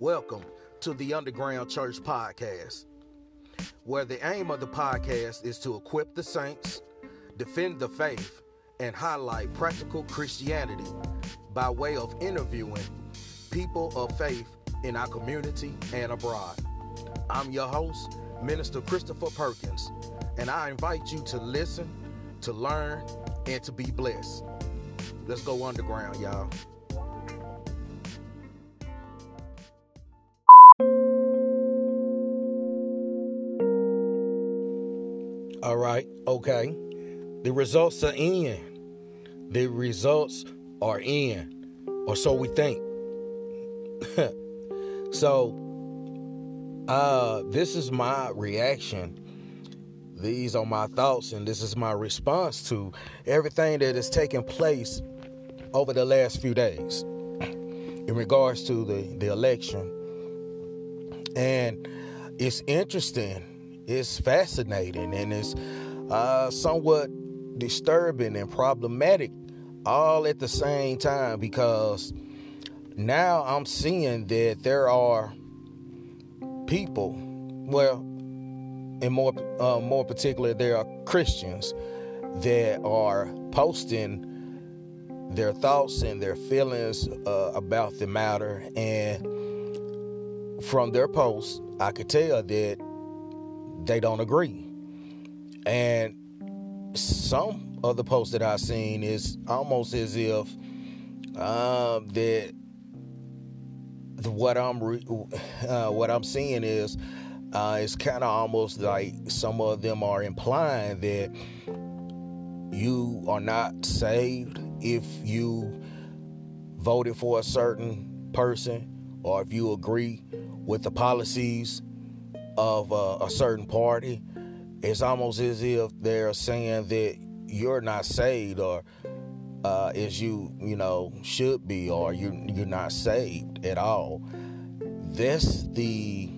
Welcome to the Underground Church Podcast, where the aim of the podcast is to equip the saints, defend the faith, and highlight practical Christianity by way of interviewing people of faith in our community and abroad. I'm your host, Minister Christopher Perkins, and I invite you to listen, to learn, and to be blessed. Let's go underground, y'all. All right, okay. The results are in. The results are in, or so we think. so, uh, this is my reaction. These are my thoughts, and this is my response to everything that has taken place over the last few days in regards to the, the election. And it's interesting it's fascinating and it's uh, somewhat disturbing and problematic all at the same time because now I'm seeing that there are people, well, and more uh, more particular, there are Christians that are posting their thoughts and their feelings uh, about the matter, and from their posts, I could tell that they don't agree. And some of the posts that I've seen is almost as if uh, that what I'm re- uh, what I'm seeing is uh, it's kind of almost like some of them are implying that you are not saved if you voted for a certain person or if you agree with the policies of a certain party, it's almost as if they're saying that you're not saved or uh, as you you know should be or you you're not saved at all. That's the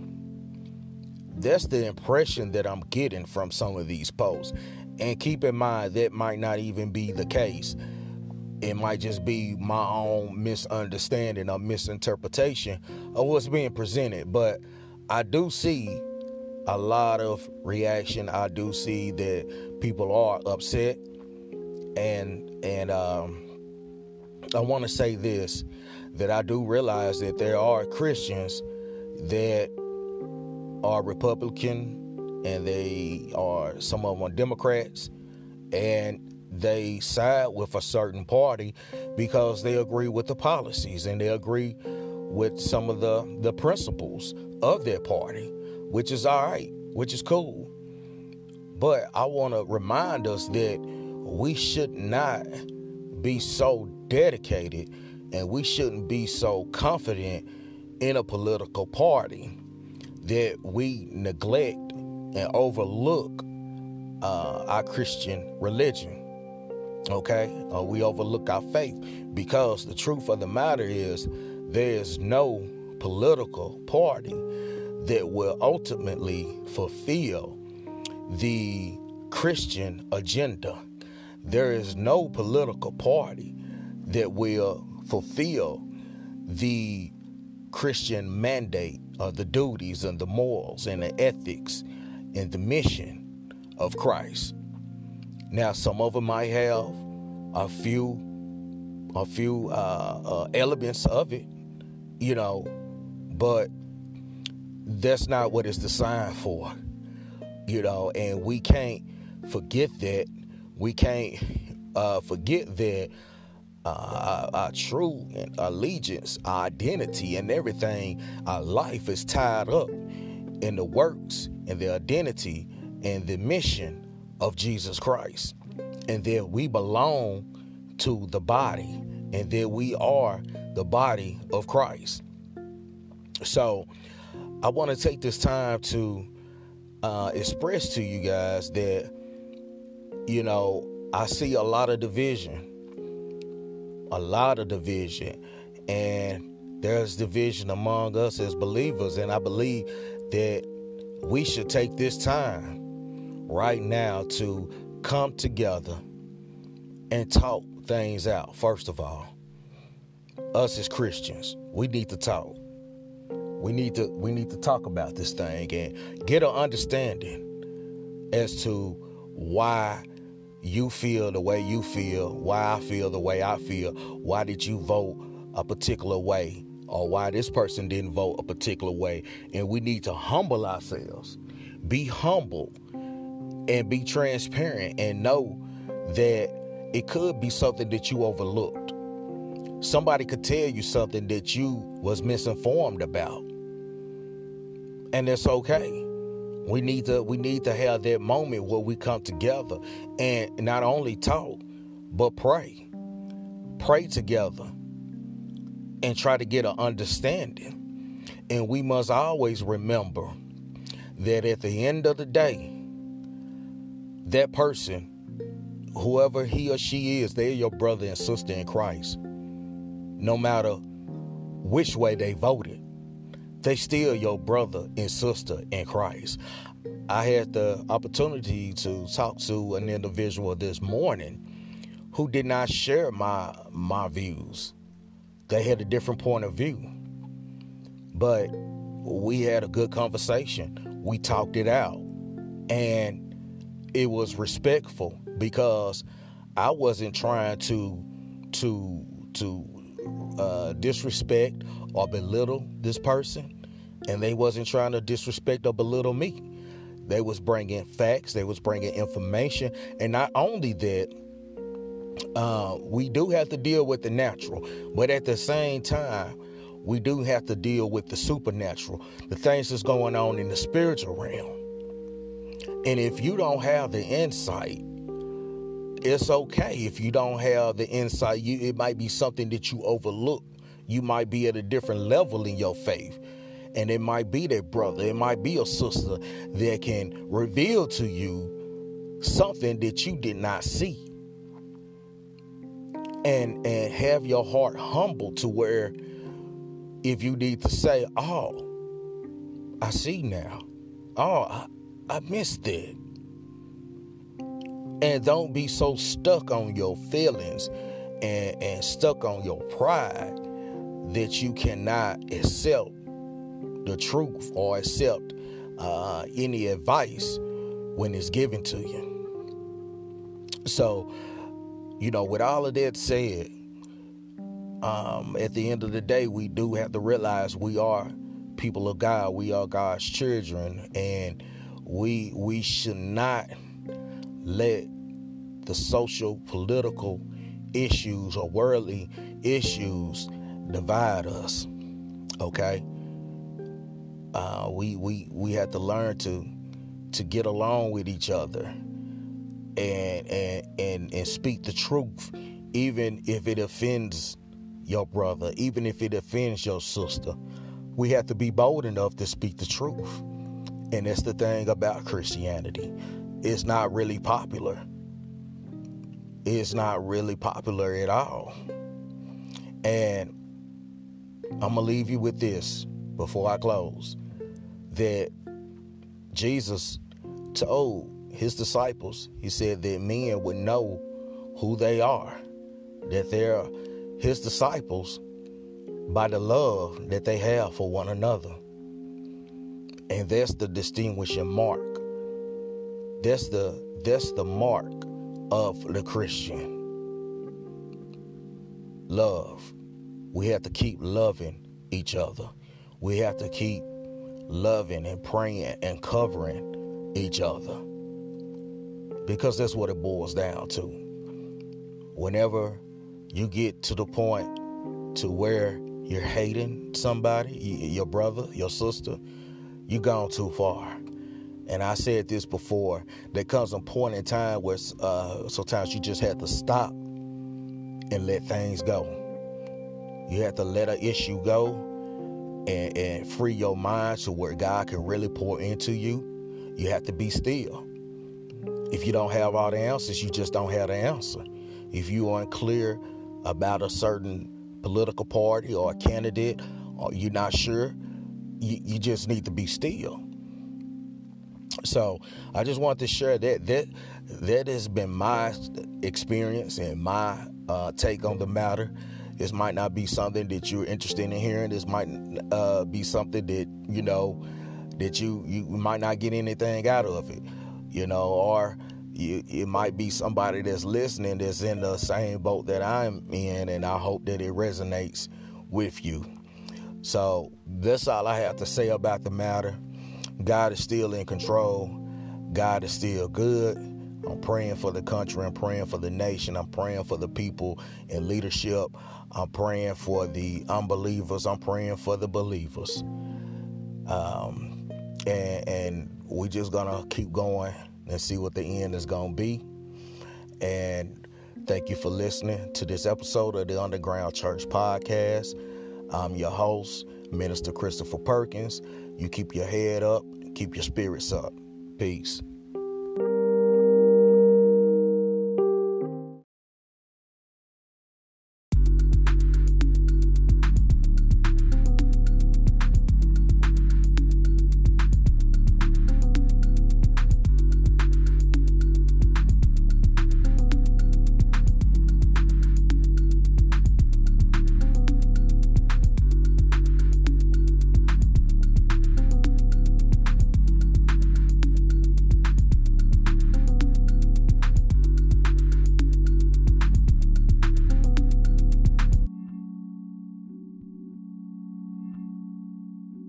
that's the impression that I'm getting from some of these posts. And keep in mind that might not even be the case. It might just be my own misunderstanding or misinterpretation of what's being presented. But I do see a lot of reaction. I do see that people are upset, and and um, I want to say this that I do realize that there are Christians that are Republican and they are some of them are Democrats and they side with a certain party because they agree with the policies and they agree with some of the the principles of their party which is all right, which is cool. But I want to remind us that we should not be so dedicated and we shouldn't be so confident in a political party that we neglect and overlook uh, our Christian religion. Okay? Uh, we overlook our faith because the truth of the matter is there is no political party that will ultimately fulfill the Christian agenda. There is no political party that will fulfill the Christian mandate of the duties and the morals and the ethics and the mission of Christ. Now, some of them might have a few, a few uh, uh, elements of it, you know, but that's not what it's designed for. You know, and we can't forget that. We can't uh, forget that uh, our, our, true allegiance, our identity, and everything, our life is tied up in the works and the identity and the mission of Jesus Christ. And that we belong to the body and that we are the body of Christ. So, I want to take this time to uh, express to you guys that, you know, I see a lot of division, a lot of division, and there's division among us as believers. And I believe that we should take this time right now to come together and talk things out, first of all. Us as Christians, we need to talk We need to we need to talk about this thing and get an understanding as to why you feel the way you feel, why I feel the way I feel, why did you vote a particular way, or why this person didn't vote a particular way. And we need to humble ourselves, be humble, and be transparent, and know that it could be something that you overlooked. Somebody could tell you something that you was misinformed about. And it's okay. We need to we need to have that moment where we come together and not only talk, but pray. Pray together and try to get an understanding. And we must always remember that at the end of the day, that person, whoever he or she is, they're your brother and sister in Christ. No matter which way they voted they still your brother and sister in Christ. I had the opportunity to talk to an individual this morning who did not share my my views. They had a different point of view. But we had a good conversation. We talked it out. And it was respectful because I wasn't trying to to to uh, disrespect or belittle this person, and they wasn't trying to disrespect or belittle me. They was bringing facts, they was bringing information, and not only that, uh, we do have to deal with the natural, but at the same time, we do have to deal with the supernatural, the things that's going on in the spiritual realm. And if you don't have the insight, it's okay. If you don't have the insight, you, it might be something that you overlook you might be at a different level in your faith. And it might be that brother, it might be a sister that can reveal to you something that you did not see. And and have your heart humble to where if you need to say, Oh, I see now. Oh, I, I missed that. And don't be so stuck on your feelings and, and stuck on your pride that you cannot accept the truth or accept uh, any advice when it's given to you. So, you know, with all of that said, um, at the end of the day, we do have to realize we are people of God. We are God's children, and we we should not let the social, political issues or worldly issues divide us. Okay? Uh, we we we have to learn to to get along with each other and and and and speak the truth, even if it offends your brother, even if it offends your sister. We have to be bold enough to speak the truth. And that's the thing about Christianity. It's not really popular. It's not really popular at all. And I'm going to leave you with this before I close that Jesus told his disciples, he said that men would know who they are, that they're his disciples by the love that they have for one another. And that's the distinguishing mark. That's the that's the mark of the Christian. Love. We have to keep loving each other. We have to keep loving and praying and covering each other. Because that's what it boils down to. Whenever you get to the point to where you're hating somebody, your brother, your sister, you've gone too far. And I said this before. There comes a point in time where uh, sometimes you just have to stop and let things go. You have to let an issue go and, and free your mind to where God can really pour into you. You have to be still. If you don't have all the answers, you just don't have the answer. If you are unclear about a certain political party or a candidate, or you're not sure, you, you just need to be still. So I just want to share that that that has been my experience and my uh, take on the matter This might not be something that you're interested in hearing. This might uh, be something that you know that you you might not get anything out of it, you know, or you, it might be somebody that's listening that's in the same boat that I'm in, and I hope that it resonates with you. So that's all I have to say about the matter. God is still in control. God is still good. I'm praying for the country. I'm praying for the nation. I'm praying for the people in leadership. I'm praying for the unbelievers. I'm praying for the believers. Um, and, and we just gonna keep going and see what the end is gonna be. And thank you for listening to this episode of the Underground Church Podcast. I'm your host, Minister Christopher Perkins. You keep your head up, keep your spirits up. Peace.